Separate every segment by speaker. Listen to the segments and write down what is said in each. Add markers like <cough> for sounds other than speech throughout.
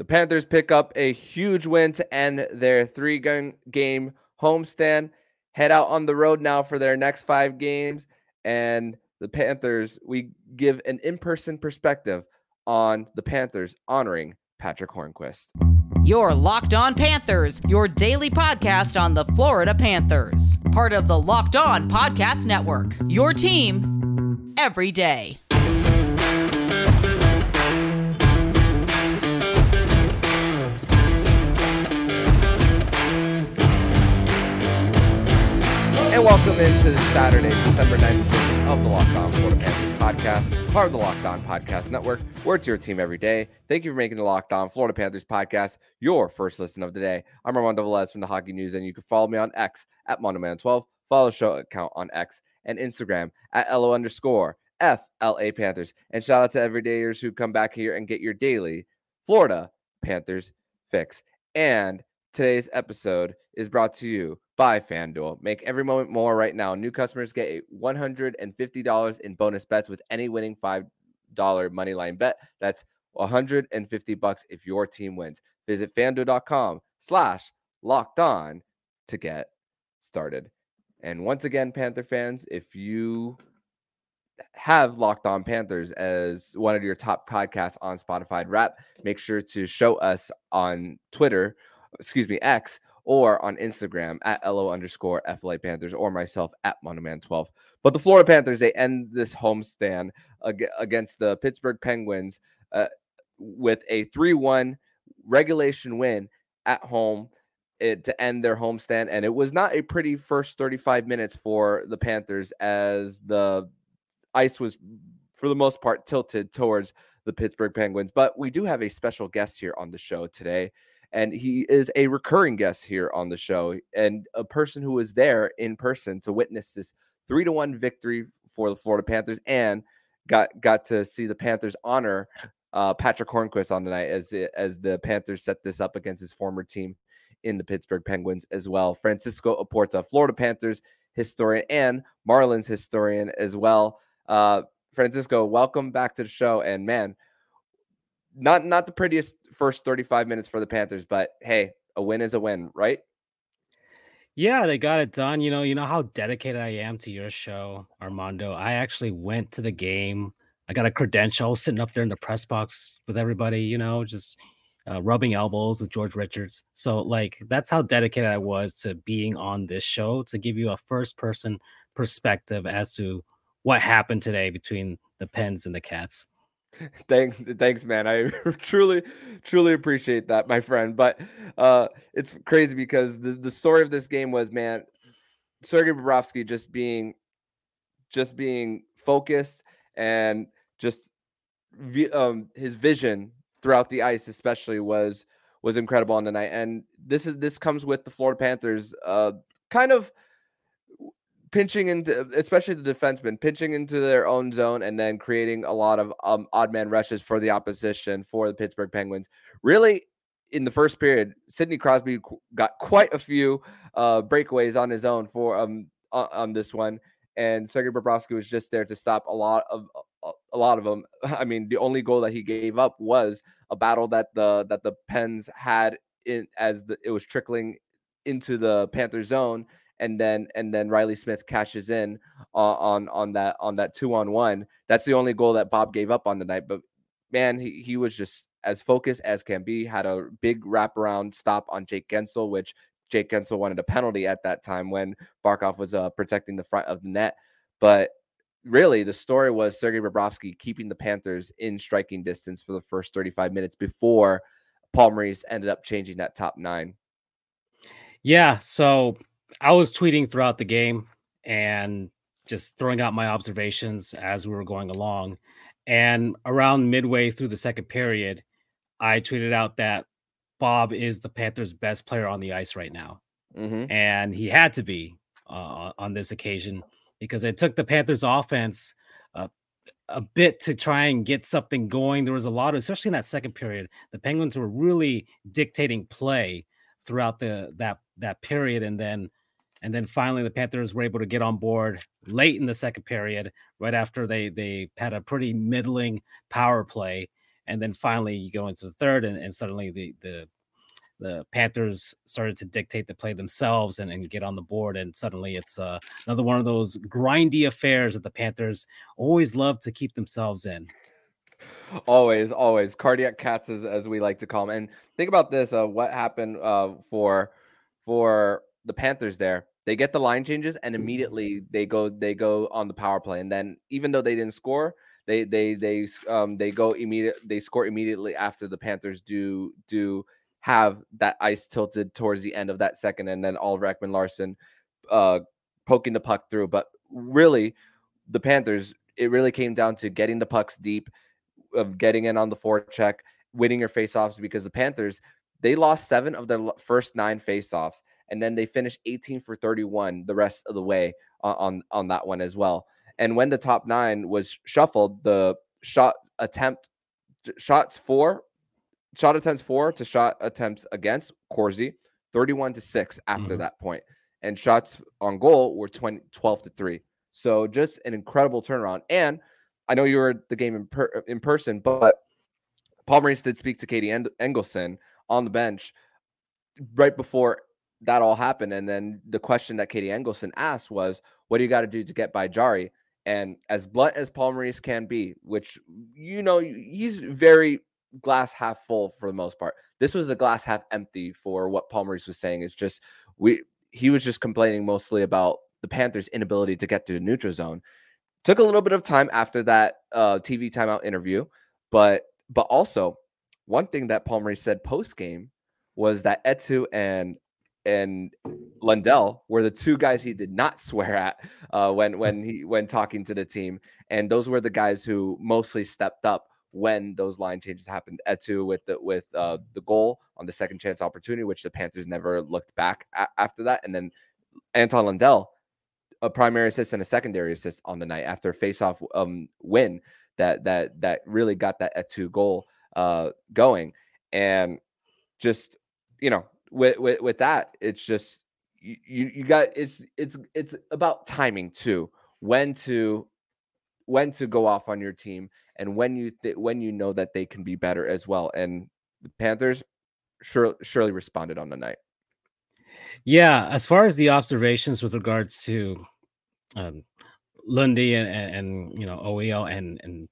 Speaker 1: The Panthers pick up a huge win to end their three game homestand. Head out on the road now for their next five games. And the Panthers, we give an in person perspective on the Panthers honoring Patric Hornqvist.
Speaker 2: Your Locked On Panthers, your daily podcast on the Florida Panthers. Part of the Locked On Podcast Network. Your team every day.
Speaker 1: And welcome into Saturday, December 9th edition of the Locked On Florida Panthers podcast, part of the Locked On Podcast Network, where it's your team every day. Thank you for making the Locked On Florida Panthers podcast your first listen of the day. I'm Armando Velez from the Hockey News, and you can follow me on X at Mandoman12. Follow the show account on X and Instagram at LO underscore FLA Panthers. And shout out to everydayers who come back here and get your daily Florida Panthers fix. And today's episode is brought to you by FanDuel. Make every moment more right now. New customers get $150 in bonus bets with any winning $5 money line bet. That's 150 bucks if your team wins. Visit fanduel.com slash locked on to get started. And once again, Panther fans, if you have Locked On Panthers as one of your top podcasts on Spotify Rap, make sure to show us on Twitter, excuse me, X or on Instagram at LO underscore FLA Panthers or myself at Mandoman12. But the Florida Panthers, they end this homestand against the Pittsburgh Penguins uh, with a 3 1 regulation win at home it, to end their homestand. And it was not a pretty first 35 minutes for the Panthers as the ice was, for the most part, tilted towards the Pittsburgh Penguins. But we do have a special guest here on the show today and he is a recurring guest here on the show and a person who was there in person to witness this three to one victory for the Florida Panthers and got got to see the Panthers honor uh, Patric Hornqvist on the night as as the Panthers set this up against his former team in the Pittsburgh Penguins as well. Francisco Oporta, Florida Panthers historian and Marlins historian as well. Uh, Francisco, welcome back to the show. And man, not not the prettiest first 35 minutes for the Panthers, but hey, a win is a win, right?
Speaker 3: Yeah, they got it done. You know, you know how dedicated I am to your show, Armando. I actually went to the game. I got a credential sitting up there in the press box with everybody, you know, just uh, rubbing elbows with George Richards. So, like, that's how dedicated I was to being on this show to give you a first person perspective as to what happened today between the Pens and the Cats. <laughs>
Speaker 1: thanks thanks man. I <laughs> truly truly appreciate that my friend. But uh it's crazy because the, the story of this game was man sergei bobrovsky just being just being focused and just um his vision throughout the ice especially was was incredible on the night. And this is this comes with the florida panthers uh kind of pinching into, especially the defensemen, pinching into their own zone and then creating a lot of um, odd man rushes for the opposition for the Pittsburgh Penguins. Really, in the first period, Sidney Crosby got quite a few uh, breakaways on his own for um on, this one, and Sergei Bobrovsky was just there to stop a lot of a lot of them. <laughs> I mean, the only goal that he gave up was a battle that the that the Pens had in as the, it was trickling into the Panther zone and then and then Riley Smith cashes in on on, on that on that two on one. That's the only goal that Bob gave up on tonight. But man, he, he was just as focused as can be. Had a big wraparound stop on Jake Guentzel, which Jake Guentzel wanted a penalty at that time when Barkov was uh, protecting the front of the net. But really, the story was Sergei Bobrovsky keeping the Panthers in striking distance for the first 35 minutes before Paul Maurice ended up changing that top nine.
Speaker 3: Yeah, so I was tweeting throughout the game and just throwing out my observations as we were going along. And around midway through the second period, I tweeted out that Bob is the Panthers' best player on the ice right now. Mm-hmm. And he had to be uh, on this occasion because it took the Panthers' offense uh, a bit to try and get something going. There was a lot of, especially in that second period, the Penguins were really dictating play throughout the that that period, and then and then finally, the Panthers were able to get on board late in the second period, right after they they had a pretty middling power play. and then finally you go into the third, and, and suddenly the the the Panthers started to dictate the play themselves and, and get on the board. And suddenly it's uh, another one of those grindy affairs that the Panthers always love to keep themselves in.
Speaker 1: Always, always cardiac cats, as, as we like to call them. And think about this: uh, what happened uh, for for the Panthers there? They get the line changes, and immediately they go they go on the power play. And then even though they didn't score, they they they um they go immediate they score immediately after the Panthers do do have that ice tilted towards the end of that second, and then all Ekman-Larsson uh, poking the puck through. But really, the Panthers, it really came down to getting the pucks deep, of getting in on the forecheck, winning your faceoffs. Because the Panthers, they lost seven of their first nine faceoffs, and then they finished 18 for 31 the rest of the way on on, that one as well. And when the top nine was shuffled, the shot attempt shots for shot attempts for to shot attempts against Corsi, 31 to 6 after mm-hmm. that point. And shots on goal were 20, 12 to 3. So just an incredible turnaround. And I know you were at the game in, per, in person, but Paul Maurice did speak to Katie Engleson on the bench right before that all happened. And then the question that Katie Engleson asked was, What do you got to do to get by Jarry? And as blunt as Paul Maurice can be, which you know, he's very glass half full for the most part. This was a glass half empty for what Paul Maurice was saying. It's just we he was just complaining mostly about the Panthers' inability to get to the neutral zone. Took a little bit of time after that uh, TV timeout interview, but but also one thing that Paul Maurice said post game was that Eetu and and Lundell were the two guys he did not <laughs> swear at uh, when when he when talking to the team, and those were the guys who mostly stepped up when those line changes happened. Eetu with the with uh, the goal on the second chance opportunity, which the Panthers never looked back a- after that, and then Anton Lundell, a primary assist and a secondary assist on the night after a faceoff um, win that that that really got that Eetu goal uh, going, and just you know with with, with that, it's just you, you you got it's it's it's about timing too when to when to go off on your team and when you th- when you know that they can be better as well. And the Panthers sure, surely responded on the night.
Speaker 3: Yeah, as far as the observations with regards to um, Lundy and, and, and you know OEL and and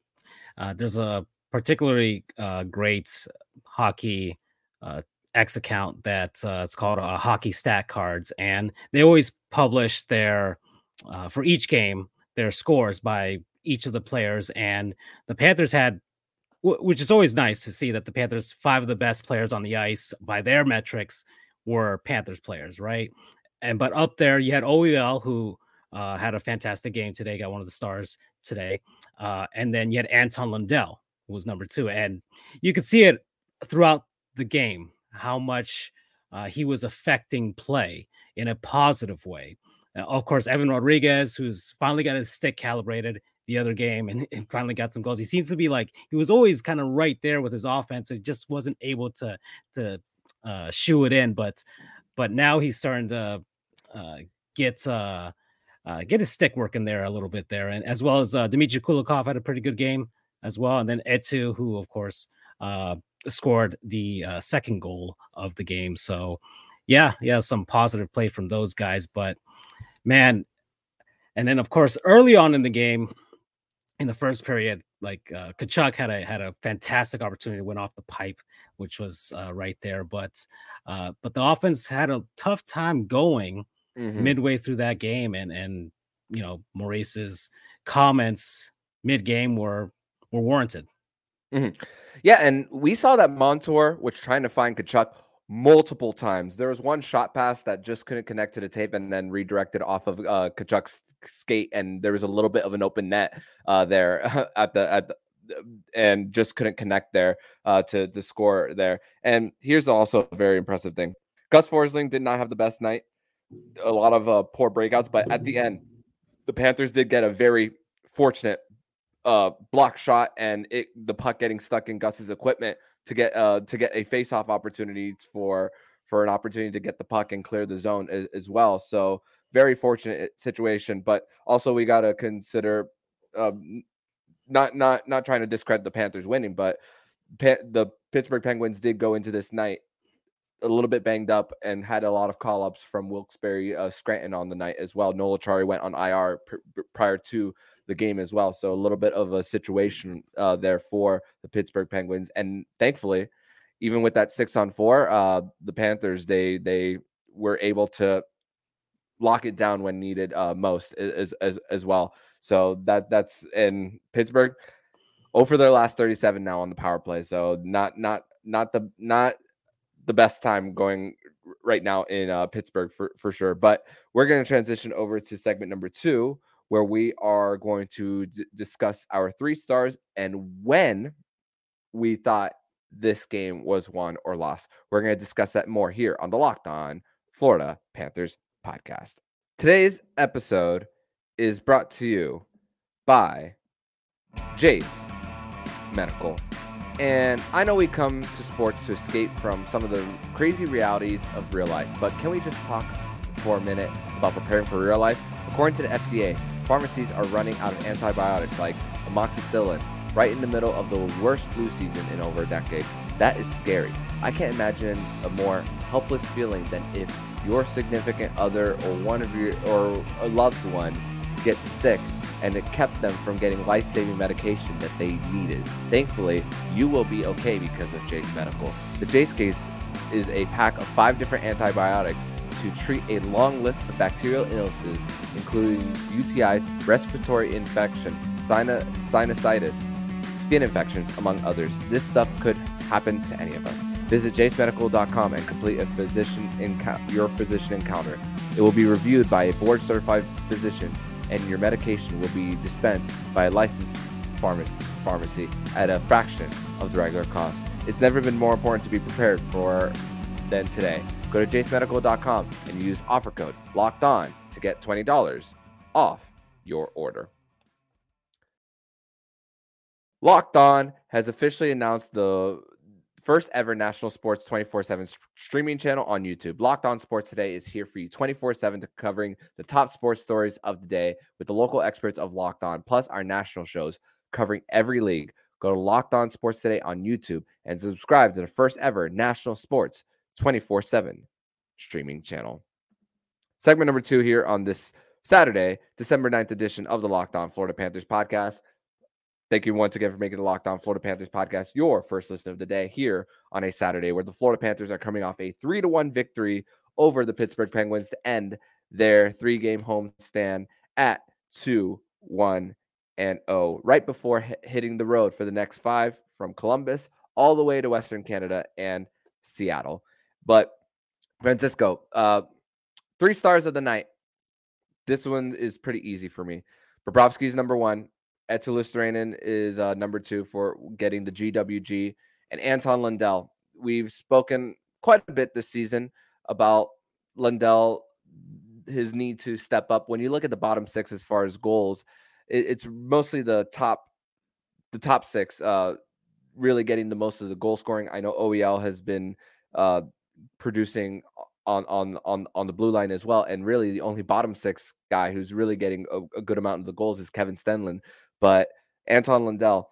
Speaker 3: uh, there's a particularly uh, great hockey uh, X account that uh, it's called uh, Hockey Stat Cards, and they always publish their uh, for each game their scores by each of the players. And the Panthers had, which is always nice to see that the Panthers, five of the best players on the ice by their metrics, were Panthers players, right? And but up there, you had OEL, who uh, had a fantastic game today, got one of the stars today. Uh, and then you had Anton Lundell, who was number two. And you could see it throughout the game how much uh, he was affecting play in a positive way. Uh, of course, Evan Rodrigues, who's finally got his stick calibrated, the other game and, <laughs> and, finally got some goals. He seems to be like he was always kind of right there with his offense. It just wasn't able to to uh, shoe it in, but but now he's starting to uh, get uh, uh, get his stick working there a little bit there, and as well as Dmitry Kulikov had a pretty good game as well, and then Eetu, who of course uh, scored the uh, second goal of the game. So yeah, yeah, some positive play from those guys, but man. And then, of course, early on in the game, in the first period, like uh, Tkachuk had a had a fantastic opportunity, went off the pipe, which was uh, right there. But uh, but the offense had a tough time going mm-hmm. midway through that game, and and you know Maurice's comments mid game were were warranted.
Speaker 1: Mm-hmm. Yeah, and we saw that Montour was trying to find Tkachuk multiple times. There was one shot pass that just couldn't connect to the tape and then redirected off of uh, Tkachuk's skate, and there was a little bit of an open net uh, there <laughs> at the at the, and just couldn't connect there uh, to to score there. And here's also a very impressive thing: Gus Forsling did not have the best night. A lot of uh, poor breakouts, but at the end, the Panthers did get a very fortunate uh, block shot and it the puck getting stuck in Gus's equipment to get uh to get a face-off opportunity for for an opportunity to get the puck and clear the zone as, as well. So very fortunate eh, situation, but also we got to consider um, not not not trying to discredit the Panthers winning, but the Pittsburgh Penguins did go into this night a little bit banged up and had a lot of call ups from Wilkes-Barre uh, Scranton on the night as well. Noel Acciari went on IR pr- prior to the game as well. So a little bit of a situation uh, there for the Pittsburgh Penguins. And thankfully, even with that six on four, uh, the Panthers, they, they were able to lock it down when needed uh, most as, as, as well. So that that's in Pittsburgh over their last 37 now on the power play. So not, not, not the, not the best time going right now in uh, Pittsburgh for, for sure. But we're going to transition over to segment number two, where we are going to d- discuss our three stars and when we thought this game was won or lost. We're going to discuss that more here on the Locked On Florida Panthers podcast. Today's episode is brought to you by Jase Medical. And I know we come to sports to escape from some of the crazy realities of real life, but can we just talk for a minute about preparing for real life? According to the FDA, pharmacies are running out of antibiotics like amoxicillin right in the middle of the worst flu season in over a decade. That is scary. I can't imagine a more helpless feeling than if your significant other or one of your or a loved one gets sick and it kept them from getting life saving medication that they needed. Thankfully, you will be okay because of Jase Medical. The Jase case is a pack of five different antibiotics to treat a long list of bacterial illnesses, including UTIs, respiratory infection, sinusitis, skin infections, among others. This stuff could happen to any of us. Visit jasemedical.com and complete a physician enc- your physician encounter. It will be reviewed by a board certified physician and your medication will be dispensed by a licensed pharmacy, pharmacy at a fraction of the regular cost. It's never been more important to be prepared for than today. Go to jasemedical.com and use offer code locked on to get $20 off your order. Locked On has officially announced the first ever national sports 24 7 streaming channel on YouTube. Locked On Sports Today is here for you 24 7 to covering the top sports stories of the day with the local experts of Locked On, plus our national shows covering every league. Go to Locked On Sports Today on YouTube and subscribe to the first ever national sports 24 7 streaming channel. Segment number two here on this Saturday, December 9th edition of the Locked On Florida Panthers podcast. Thank you once again for making the Locked On Florida Panthers podcast your first listen of the day here on a Saturday, where the Florida Panthers are coming off a three to one victory over the Pittsburgh Penguins to end their three game home stand at two one and oh, right before hitting the road for the next five from Columbus all the way to Western Canada and Seattle. But Francisco, uh, three stars of the night. This one is pretty easy for me. Bobrovsky's number one. Eetu Luostarinen is uh, number two for getting the GWG, and Anton Lundell. We've spoken quite a bit this season about Lundell, his need to step up. When you look at the bottom six as far as goals, it, it's mostly the top, the top six, uh, really getting the most of the goal scoring. I know OEL has been uh, producing on on on on the blue line as well. And really, the only bottom six guy who's really getting a, a, good amount of the goals is Kevin Stenlund, but Anton Lundell,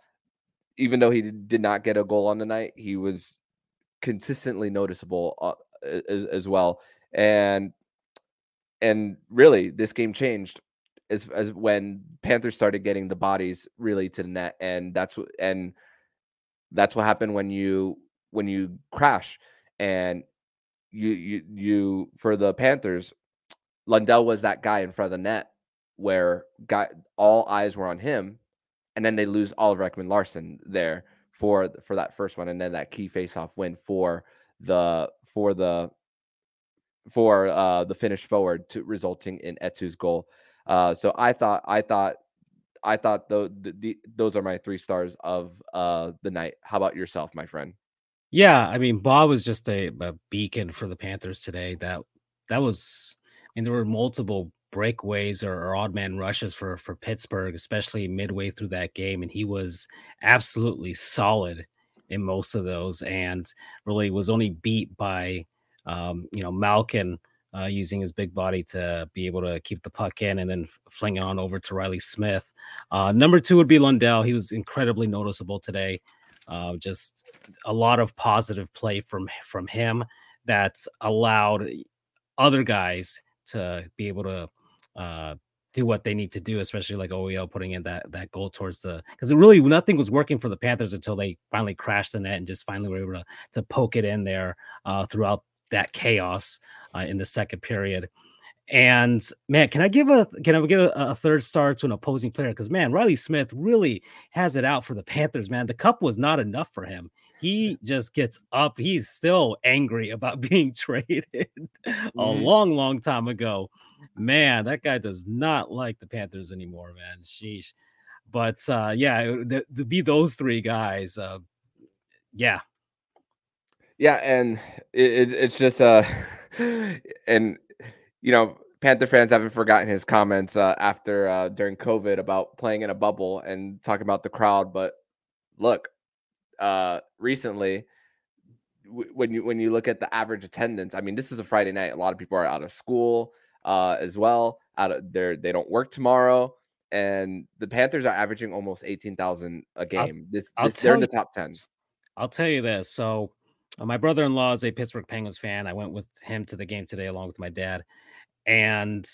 Speaker 1: even though he did not get a goal on the night, he was consistently noticeable uh, as, as well. And and really, this game changed as as when Panthers started getting the bodies really to the net, and that's what and that's what happened when you when you crash and you you you for the Panthers, Lundell was that guy in front of the net where all eyes were on him, and then they lose Oliver Ekman-Larsson there for for that first one, and then that key faceoff win for the for the for uh the finish forward to resulting in Eetu's goal. Uh, so I thought I thought I thought the, the, the, those are my three stars of uh the night. How about yourself, my friend?
Speaker 3: Yeah, I mean, Bob was just a, a beacon for the Panthers today. That that was, I mean, there were multiple breakaways or, or odd man rushes for for Pittsburgh, especially midway through that game, and he was absolutely solid in most of those, and really was only beat by um, you know Malkin uh, using his big body to be able to keep the puck in and then fling it on over to Riley Smith. Uh, number two would be Lundell. He was incredibly noticeable today. Uh, just a lot of positive play from from him that's allowed other guys to be able to uh, do what they need to do, especially like OEL putting in that that goal towards the because it really nothing was working for the Panthers until they finally crashed the net and just finally were able to to poke it in there uh, throughout that chaos uh, in the second period. And man, can I give a can I give a, a third star to an opposing player? Because man, Riley Smith really has it out for the Panthers. Man, the cup was not enough for him. He just gets up. He's still angry about <laughs> being traded mm-hmm. a long, long time ago. <laughs> Man, that guy does not like the Panthers anymore, man. Sheesh. But uh, yeah, th- to be those three guys, uh, yeah,
Speaker 1: yeah, and it, it, it's just uh, <laughs> and you know, Panther fans haven't forgotten his comments uh, after uh, during COVID about playing in a bubble and talking about the crowd. But look, uh, recently, w- when you when you look at the average attendance, I mean, this is a Friday night. A lot of people are out of school uh, as well. Out of they they don't work tomorrow, and the Panthers are averaging almost eighteen thousand a game. I'll, this, this they're in the top ten.
Speaker 3: I'll tell you this. So, uh, my brother in law is a Pittsburgh Penguins fan. I went with him to the game today along with my dad, and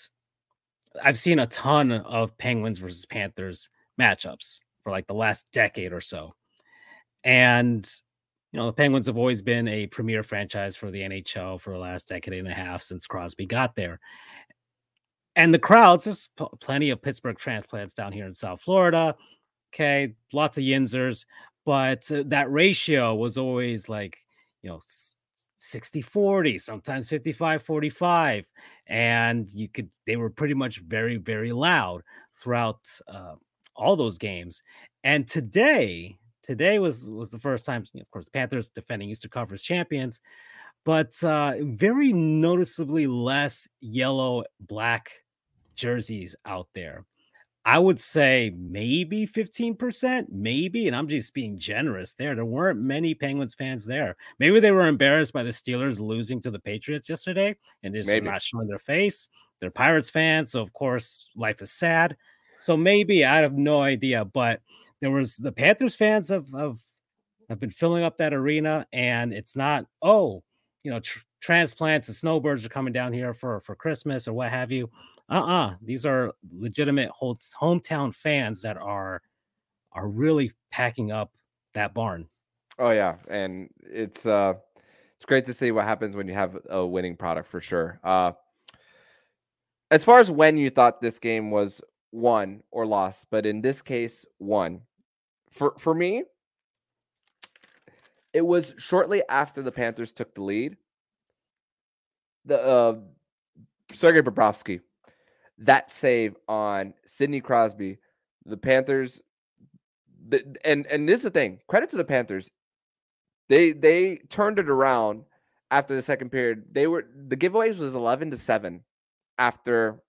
Speaker 3: I've seen a ton of Penguins versus Panthers matchups for like the last decade or so. And you know, the Penguins have always been a premier franchise for the NHL for the last decade and a half since Crosby got there. And the crowds, there's p- plenty of Pittsburgh transplants down here in South Florida. Okay, lots of Yinzers, but uh, that ratio was always like, you know, 60 40, sometimes 55 45. And you could, they were pretty much very, very loud throughout uh, all those games. And today, today was was the first time, of course, the Panthers defending Eastern Conference champions, but uh, very noticeably less yellow black jerseys out there. I would say maybe 15%, maybe. And I'm just being generous there. There weren't many Penguins fans there. Maybe they were embarrassed by the Steelers losing to the Patriots yesterday and just maybe. not showing their face. They're Pirates fans. So, of course, life is sad. So maybe I have no idea. But there was the Panthers fans have, have, have been filling up that arena. And it's not, oh, you know, tr- transplants and snowbirds are coming down here for, for Christmas or what have you uh-uh these are legitimate hometown fans that are are really packing up that barn
Speaker 1: oh yeah and it's uh it's great to see what happens when you have a winning product for sure uh as far as when you thought this game was won or lost but in this case won for for me it was shortly after the panthers took the lead the uh sergei bobrovsky that save on Sidney Crosby, the Panthers, the, and and this is the thing. Credit to the Panthers. They they turned it around after the second period. They were the giveaways was eleven to seven after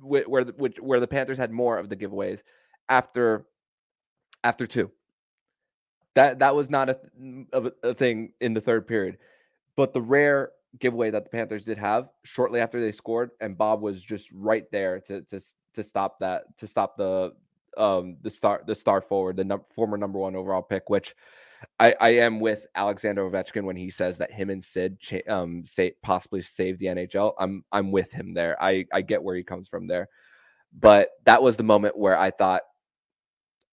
Speaker 1: where the, which where the Panthers had more of the giveaways after after two. That that was not a, a, a thing in the third period, but the rare giveaway that the Panthers did have shortly after they scored, and Bob was just right there to to to stop that to stop the um the star the star forward the num- former number one overall pick, which I I am with Alexander Ovechkin when he says that him and Sid cha- um say possibly save the NHL. I'm I'm with him there. I I get where he comes from there, but that was the moment where I thought.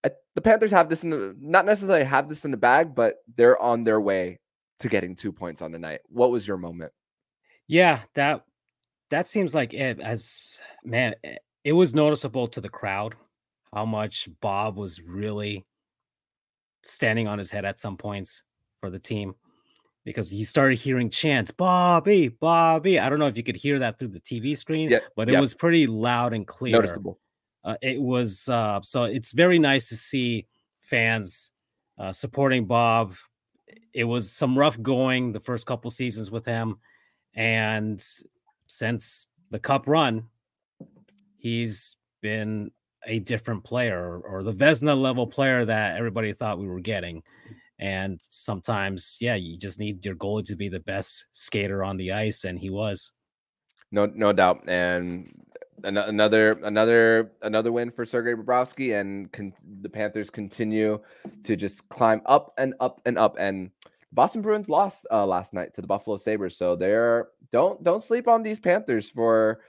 Speaker 1: I, the Panthers have this in the not necessarily have this in the bag, but they're on their way to getting two points on the night. What was your moment?
Speaker 3: Yeah, that that seems like it. As man, eh, it was noticeable to the crowd how much Bob was really standing on his head at some points for the team because he started hearing chants, Bobby, Bobby. I don't know if you could hear that through the TV screen, but it was pretty loud and clear.
Speaker 1: Noticeable.
Speaker 3: Uh, it was uh, so it's very nice to see fans uh, supporting Bob it was some rough going the first couple seasons with him, and since the Cup run, he's been a different player or the Vezina level player that everybody thought we were getting. And sometimes, yeah, you just need your goalie to be the best skater on the ice, and he was.
Speaker 1: No, no doubt. And another another another win for Sergei Bobrovsky, and con- the Panthers continue to just climb up and up and up. And Boston Bruins lost uh, last night to the Buffalo Sabres, so they're don't don't sleep on these Panthers for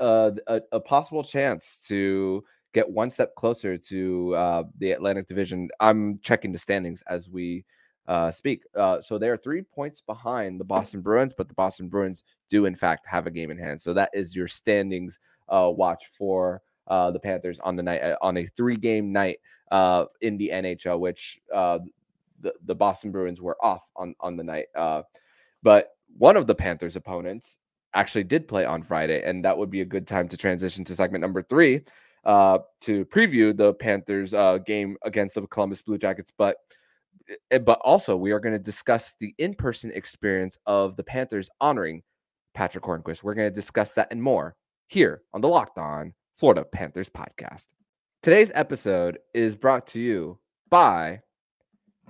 Speaker 1: uh, a, a, possible chance to get one step closer to uh, the Atlantic Division. I'm checking the standings as we uh, speak. Uh, so they are three points behind the Boston Bruins, but the Boston Bruins do in fact have a game in hand. So that is your standings uh, watch for uh, the Panthers on the night uh, on a three game night uh, in the NHL, which uh, the the Boston Bruins were off on on the night. Uh, but one of the Panthers' opponents actually did play on Friday, and that would be a good time to transition to segment number three uh, to preview the Panthers' uh, game against the Columbus Blue Jackets. But eh, but also we are going to discuss the in-person experience of the Panthers honoring Patric Hornqvist. We're going to discuss that and more here on the Locked On Florida Panthers podcast. Today's episode is brought to you by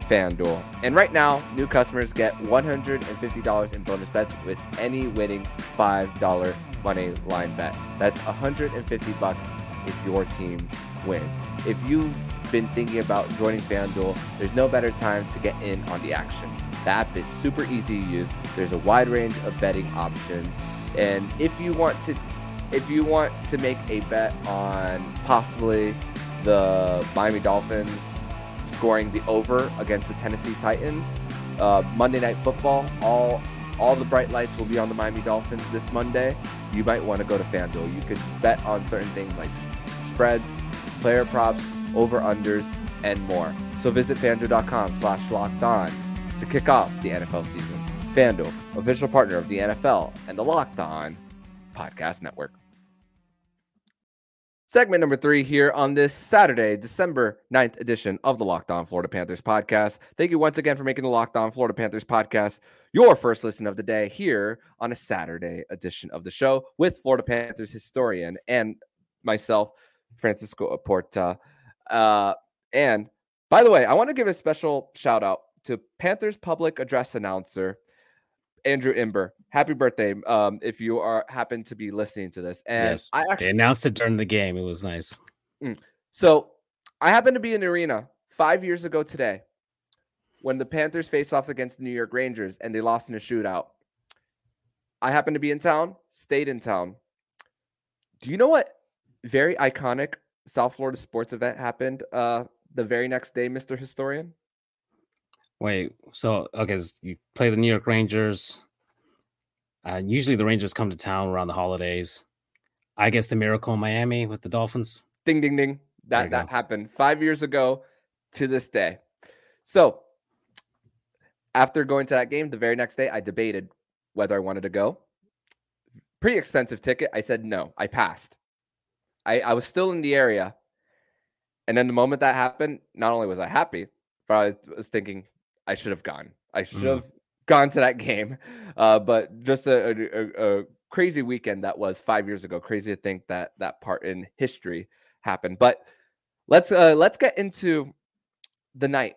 Speaker 1: FanDuel. And right now, new customers get $150 in bonus bets with any winning $5 money line bet. That's 150 bucks if your team wins. If you've been thinking about joining FanDuel, there's no better time to get in on the action. The app is super easy to use. There's a wide range of betting options. And if you want to if you want to make a bet on possibly the Miami Dolphins scoring the over against the Tennessee Titans, uh, Monday Night Football, all all the bright lights will be on the Miami Dolphins this Monday. You might want to go to FanDuel. You could bet on certain things like spreads, player props, over unders, and more. So visit fanduel.com slash locked on to kick off the NFL season. FanDuel, official partner of the NFL and the Locked On Podcast Network. Segment number three here on this Saturday, December 9th edition of the Locked On Florida Panthers podcast. Thank you once again for making the Locked On Florida Panthers podcast your first listen of the day here on a Saturday edition of the show with Florida Panthers historian and myself, Francisco Oporta. Uh, and by the way, I want to give a special shout out to Panthers public address announcer Andrew Imber. Happy birthday! Um, if you are happen to be listening to this, and
Speaker 3: yes, I actually, they announced it during the game. It was nice.
Speaker 1: Mm. So I happened to be in the arena five years ago today when the Panthers faced off against the New York Rangers and they lost in a shootout. I happened to be in town, stayed in town. Do you know what very iconic South Florida sports event happened uh, the very next day, Mr. Historian?
Speaker 3: Wait, so okay, you play the New York Rangers. Uh, usually the Rangers come to town around the holidays. I guess the miracle in Miami with the Dolphins.
Speaker 1: Ding ding ding. That that go. happened five years ago to this day. So after going to that game, the very next day, I debated whether I wanted to go. Pretty expensive ticket. I said no. I passed. I, I was still in the area. And then the moment that happened, not only was I happy, but I was thinking, I should have gone. I should have mm. Gone to that game. Uh, but just a, a, a, crazy weekend that was five years ago. Crazy to think that that part in history happened. But let's uh, let's get into the night.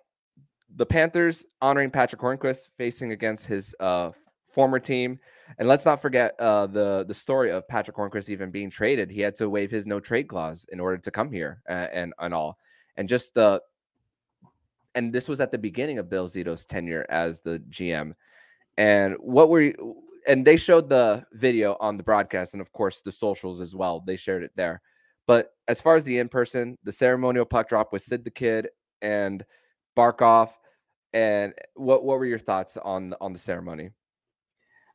Speaker 1: The Panthers honoring Patric Hornqvist facing against his uh, former team. And let's not forget uh, the the story of Patric Hornqvist even being traded. He had to waive his no trade clause in order to come here and and, and all. And just the and this was at the beginning of Bill Zito's tenure as the GM. And what were you, and they showed the video on the broadcast and of course the socials as well. They shared it there. But as far as the in person, the ceremonial puck drop with Sid the Kid and Barkov, and what what were your thoughts on on the ceremony?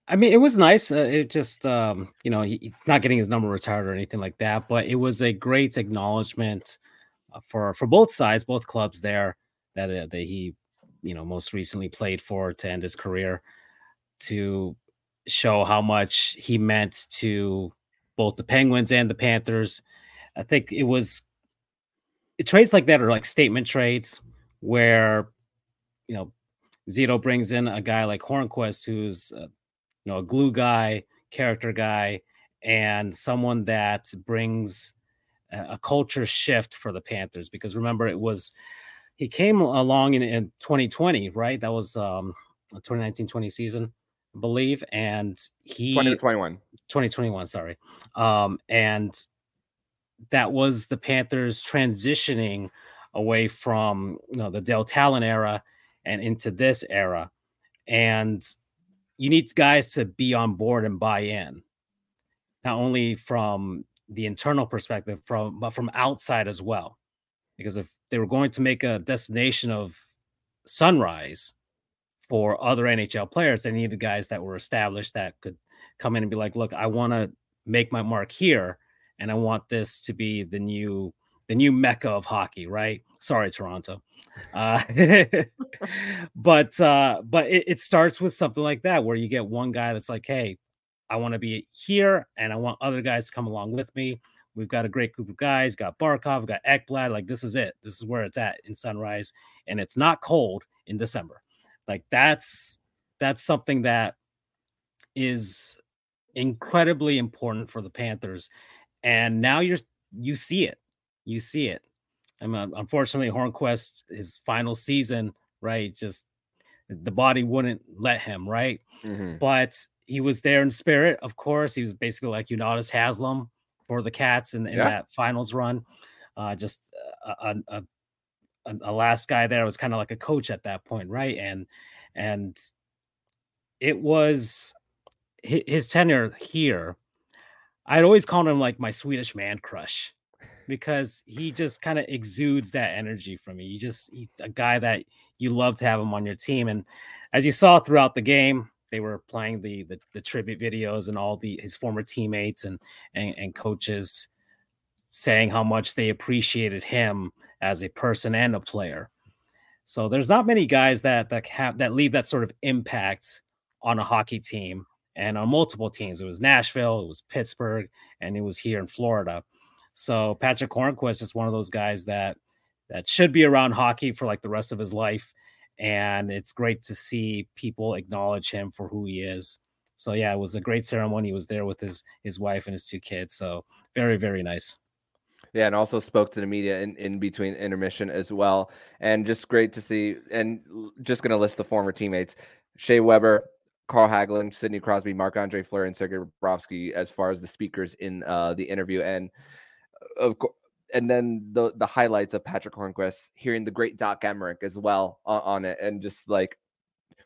Speaker 3: I mean, it was nice. Uh, it just, um, you know, he, he's not getting his number retired or anything like that, but it was a great acknowledgement uh, for for both sides, both clubs there that uh, that he, you know, most recently played for to end his career, to show how much he meant to both the Penguins and the Panthers. I think it was trades like that are like statement trades where you know Zito brings in a guy like Hornqvist who's uh, you know a glue guy, character guy, and someone that brings a, a culture shift for the Panthers because remember it was he came along in, in 2020, right? That was um 2019-20 season. I believe, and he
Speaker 1: 2021.
Speaker 3: 2021, sorry. Um, and that was the Panthers transitioning away from you know the Dale Tallon era and into this era. And you need guys to be on board and buy in, not only from the internal perspective, from but from outside as well. Because if they were going to make a destination of sunrise for other NHL players, they needed guys that were established that could come in and be like, look, I want to make my mark here and I want this to be the new the new mecca of hockey, right? Sorry, Toronto. Uh, <laughs> but uh, but it, it starts with something like that where you get one guy that's like, hey, I want to be here and I want other guys to come along with me. We've got a great group of guys, got Barkov, got Ekblad. Like this is it. This is where it's at in Sunrise, and it's not cold in December. Like that's that's something that is incredibly important for the Panthers. And now you're you see it. You see it. I mean, unfortunately, Hornqvist, his final season, right? Just the body wouldn't let him, right? Mm-hmm. But he was there in spirit, of course. He was basically like Unatas Haslam for the Cats in, in yeah. that finals run. Uh, just a, a, a, a last guy there was kind of like a coach at that point, right? And and it was his tenure here. I'd always called him like my Swedish man crush because he just kind of exudes that energy from you. You just a guy that you love to have him on your team. And as you saw throughout the game, they were playing the the, the tribute videos and all the his former teammates and, and and coaches saying how much they appreciated him as a person and a player. So there's not many guys that that have that leave that sort of impact on a hockey team and on multiple teams. It was Nashville, it was Pittsburgh, and it was here in Florida. So Patric Hornqvist is one of those guys that that should be around hockey for like the rest of his life. And it's great to see people acknowledge him for who he is. So yeah, it was a great ceremony. He was there with his his wife and his two kids. So very, very nice.
Speaker 1: Yeah, and also spoke to the media in, in between intermission as well. And just great to see. And just going to list the former teammates Shea Weber, Carl Hagelin, Sidney Crosby, Marc Andre Fleury, and Sergei Bobrovsky as far as the speakers in uh, the interview. And of course, and then the the highlights of Patric Hornqvist hearing the great Doc Emrick as well on, on it, and just like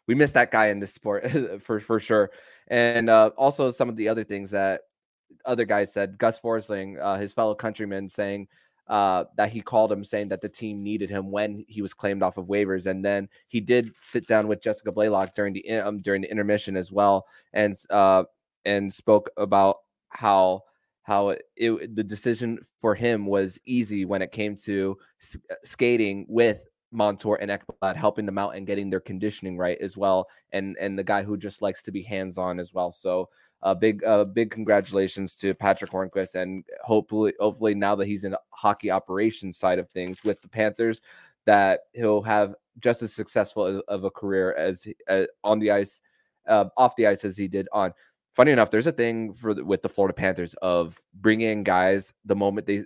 Speaker 1: we miss that guy in this sport <laughs> for for sure. And uh, also some of the other things that other guys said. Gus Forsling, uh, his fellow countryman, saying uh, that he called him, saying that the team needed him when he was claimed off of waivers, and then he did sit down with Jessica Blaylock during the um, during the intermission as well, and uh, and spoke about how how it, it, the decision for him was easy when it came to uh, skating with Montour and Ekblad, helping them out and getting their conditioning right as well, and and the guy who just likes to be hands on as well. So a uh, big uh, big congratulations to Patric Hornqvist, and hopefully hopefully now that he's in hockey operations side of things with the Panthers, that he'll have just as successful of a career as uh, on the ice, uh, off the ice as he did on funny enough, there's a thing for the, with the Florida Panthers of bringing guys the moment they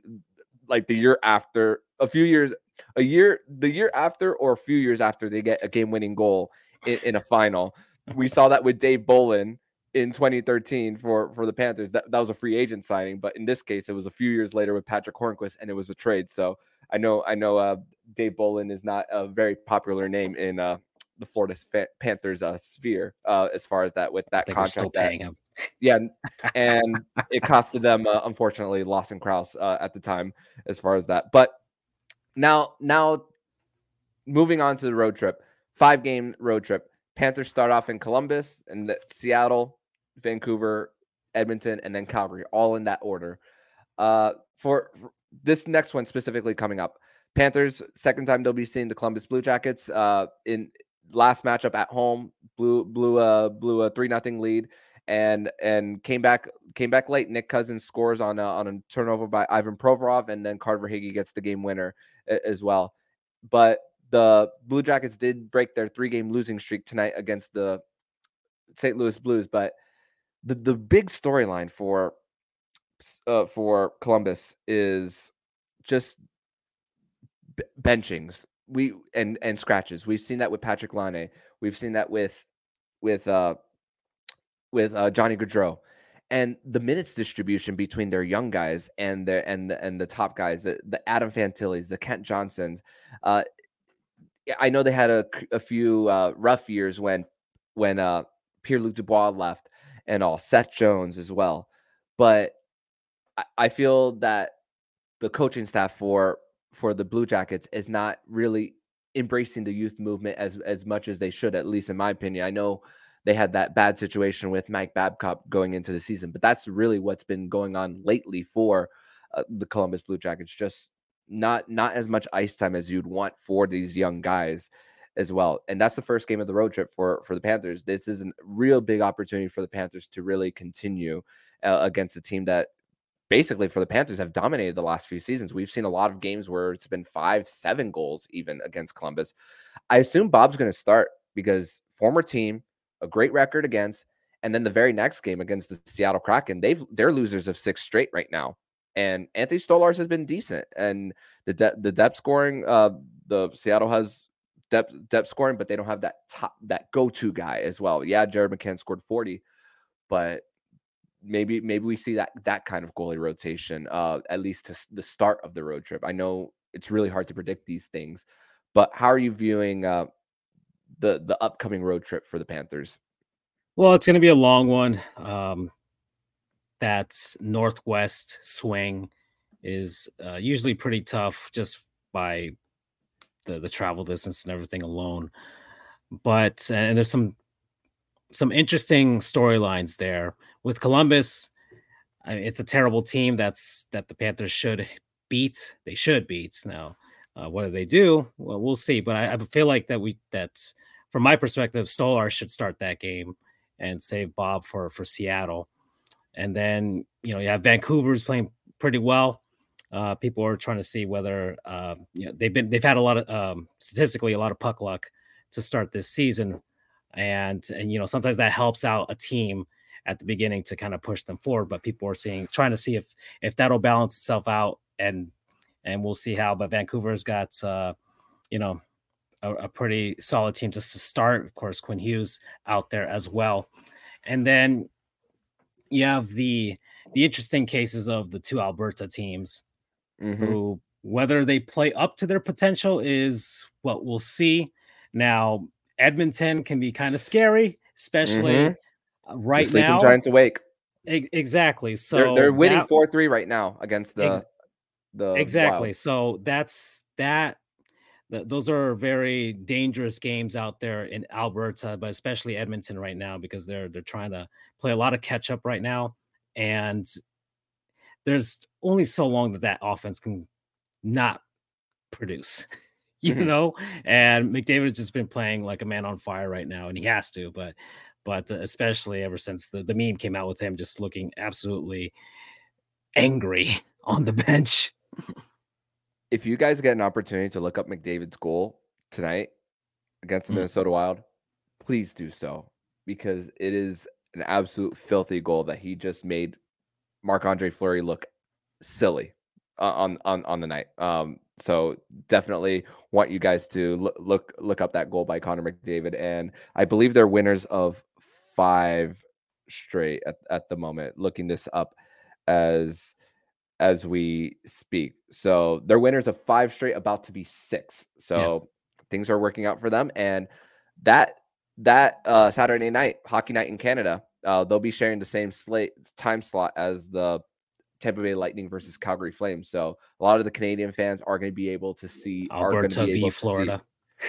Speaker 1: like the year after a few years, a year, the year after or a few years after they get a game winning goal in, in, a final. We saw that with Dave Bolland in 2013 for for the Panthers. That, that was a free agent signing, but in this case, it was a few years later with Patric Hornqvist, and it was a trade. So I know I know uh, Dave Bolland is not a very popular name in uh, the Florida Panthers uh, sphere uh, as far as that with that contract. That, him. Yeah, and it costed them uh, unfortunately Lawson Crouse uh, at the time as far as that. But now, now moving on to the road trip, five game road trip. Panthers start off in Columbus and Seattle, Vancouver, Edmonton, and then Calgary, all in that order. Uh, for, for this next one specifically coming up, Panthers second time they'll be seeing the Columbus Blue Jackets. Uh, in last matchup at home, blew blew a blew a three nothing lead, and and came back came back late. Nick Cousins scores on a, on a turnover by Ivan Provorov, and then Carter Higgy gets the game winner as well. But the Blue Jackets did break their three game losing streak tonight against the St. Louis Blues. But the the big storyline for uh, for Columbus is just benchings we and and scratches. We've seen that with Patrick Laine. We've seen that with with uh with uh, Johnny Gaudreau and the minutes distribution between their young guys and the and the, and the top guys, the, the Adam Fantillis, the Kent Johnsons. Uh, I know they had a, a few uh, rough years when when uh, Pierre Luc Dubois left and all Seth Jones as well, but I, I feel that the coaching staff for for the Blue Jackets is not really embracing the youth movement as as much as they should, at least in my opinion. I know they had that bad situation with Mike Babcock going into the season. But that's really what's been going on lately for uh, the Columbus Blue Jackets. Just not not as much ice time as you'd want for these young guys as well. And that's the first game of the road trip for for the Panthers. This is a real big opportunity for the Panthers to really continue uh, against a team that basically for the Panthers have dominated the last few seasons. We've seen a lot of games where it's been 5, 7 goals even against Columbus. I assume Bob's going to start because former team a great record against, and then the very next game against the Seattle Kraken, they've they're losers of six straight right now. And Anthony Stolarz has been decent, and the de- the depth scoring, uh, the Seattle has depth depth scoring, but they don't have that top that go to guy as well. Yeah, Jared McCann scored forty, but maybe maybe we see that that kind of goalie rotation uh, at least to the start of the road trip. I know it's really hard to predict these things, but how are you viewing uh, the the upcoming road trip for the Panthers?
Speaker 3: Well, it's going to be a long one. Um, that's northwest swing is uh, usually pretty tough just by the the travel distance and everything alone. But and there's some some interesting storylines there with Columbus. I mean, it's a terrible team that's that the Panthers should beat. They should beat. Now, uh, what do they do? Well, we'll see. But I, I feel like that we that from my perspective, Stolarz should start that game and save Bob for for Seattle. And then you know you have Vancouver's playing pretty well. Uh, people are trying to see whether uh, you know they've been they've had a lot of um, statistically a lot of puck luck to start this season, and and you know sometimes that helps out a team at the beginning to kind of push them forward. But people are seeing trying to see if if that'll balance itself out and and we'll see how. But Vancouver's got uh, you know a, a pretty solid team just to start. Of course, Quinn Hughes out there as well, and then you have the the interesting cases of the two Alberta teams, mm-hmm. who whether they play up to their potential is what we'll see. Now, Edmonton can be kind of scary, especially mm-hmm. right the now.
Speaker 1: Giants awake.
Speaker 3: E- exactly. So
Speaker 1: they're, they're winning four three right now against the ex- the
Speaker 3: exactly.
Speaker 1: Wild.
Speaker 3: So that's that those are very dangerous games out there in Alberta, but especially Edmonton right now because they're they're trying to play a lot of catch up right now, and there's only so long that that offense can not produce, <laughs> you mm-hmm. know. And McDavid has just been playing like a man on fire right now, and he has to, but but uh, especially ever since the the meme came out with him just looking absolutely angry <laughs> on the bench
Speaker 1: if you guys get an opportunity to look up McDavid's goal tonight against the mm. Minnesota Wild, please do so because it is an absolute filthy goal that he just made Marc Andre Fleury look silly on on on the night. Um, so definitely want you guys to look look look up that goal by Connor McDavid, and I believe they're winners of five straight at, at the moment. Looking this up as as we speak. So they're winners of five straight, about to be six. So yeah. things are working out for them. And that that uh, Saturday night, hockey night in Canada, uh, they'll be sharing the same slate time slot as the Tampa Bay Lightning versus Calgary Flames. So a lot of the Canadian fans are going to be able to see
Speaker 3: Alberta v Florida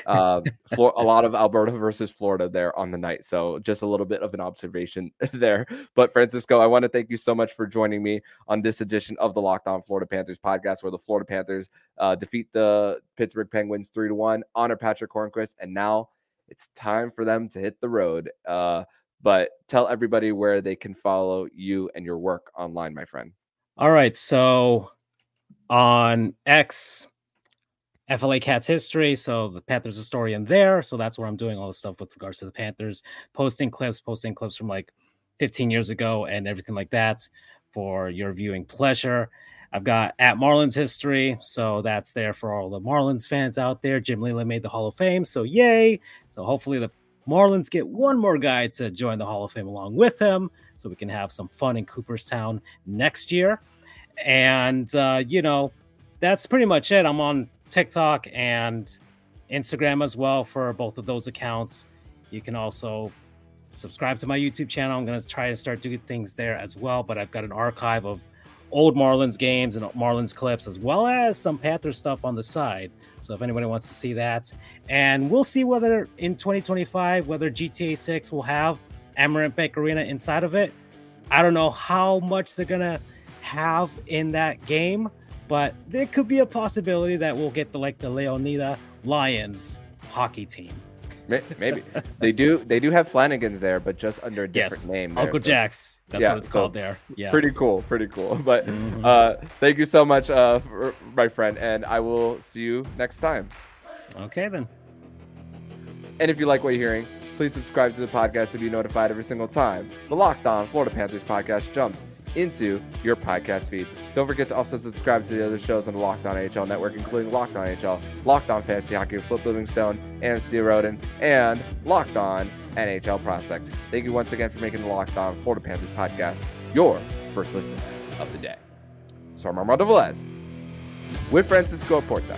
Speaker 1: uh, a lot of Alberta versus Florida there on the night. So just a little bit of an observation <laughs> there. But Francisco, I want to thank you so much for joining me on this edition of the Locked On Florida Panthers podcast, where the Florida Panthers uh, defeat the Pittsburgh Penguins three to one, honor Patric Hornqvist, and now it's time for them to hit the road. Uh, but tell everybody where they can follow you and your work online, my friend.
Speaker 3: All right. So on X, FLA Cats history. So the Panthers historian there. So that's where I'm doing all the stuff with regards to the Panthers, posting clips, posting clips from like 15 years ago and everything like that for your viewing pleasure. I've got at Marlins history. So that's there for all the Marlins fans out there. Jim Leyland made the Hall of Fame. So yay. So hopefully the Marlins get one more guy to join the Hall of Fame along with him, so we can have some fun in Cooperstown next year. And uh, you know, that's pretty much it. I'm on TikTok and Instagram as well for both of those accounts. You can also subscribe to my YouTube channel. I'm going to try to start doing things there as well. But I've got an archive of old Marlins games and Marlins clips, as well as some Panther stuff on the side. So if anybody wants to see that, and we'll see whether in 2025 whether GTA 6 will have Amerant Bank Arena inside of it. I don't know how much they're gonna have in that game, but there could be a possibility that we'll get the like the Leonida Lions hockey team.
Speaker 1: Maybe they do. They do have Flanigan's there, but just under a different
Speaker 3: yes.
Speaker 1: name. There,
Speaker 3: Uncle so. Jack's. That's yeah, what it's so called there. Yeah.
Speaker 1: Pretty cool. Pretty cool. <laughs> But mm-hmm. uh, thank you so much, uh, for, my friend, and I will see you next time.
Speaker 3: Okay then.
Speaker 1: And if you like what you're hearing, please subscribe to the podcast to be notified every single time the Locked On Florida Panthers podcast jumps into your podcast feed. Don't forget to also subscribe to the other shows on the Locked On NHL network, including Locked On NHL, Locked On Fantasy Hockey Flip Livingstone and Steve Roden, and Locked On NHL Prospects. Thank you once again for making the Locked On Florida Panthers podcast your first listen of the day. So I'm Armando Velez with Francisco Oporta.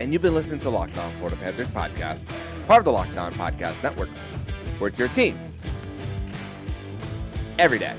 Speaker 1: And you've been listening to Locked On Florida Panthers podcast, part of the Locked On Podcast Network, where it's your team every day.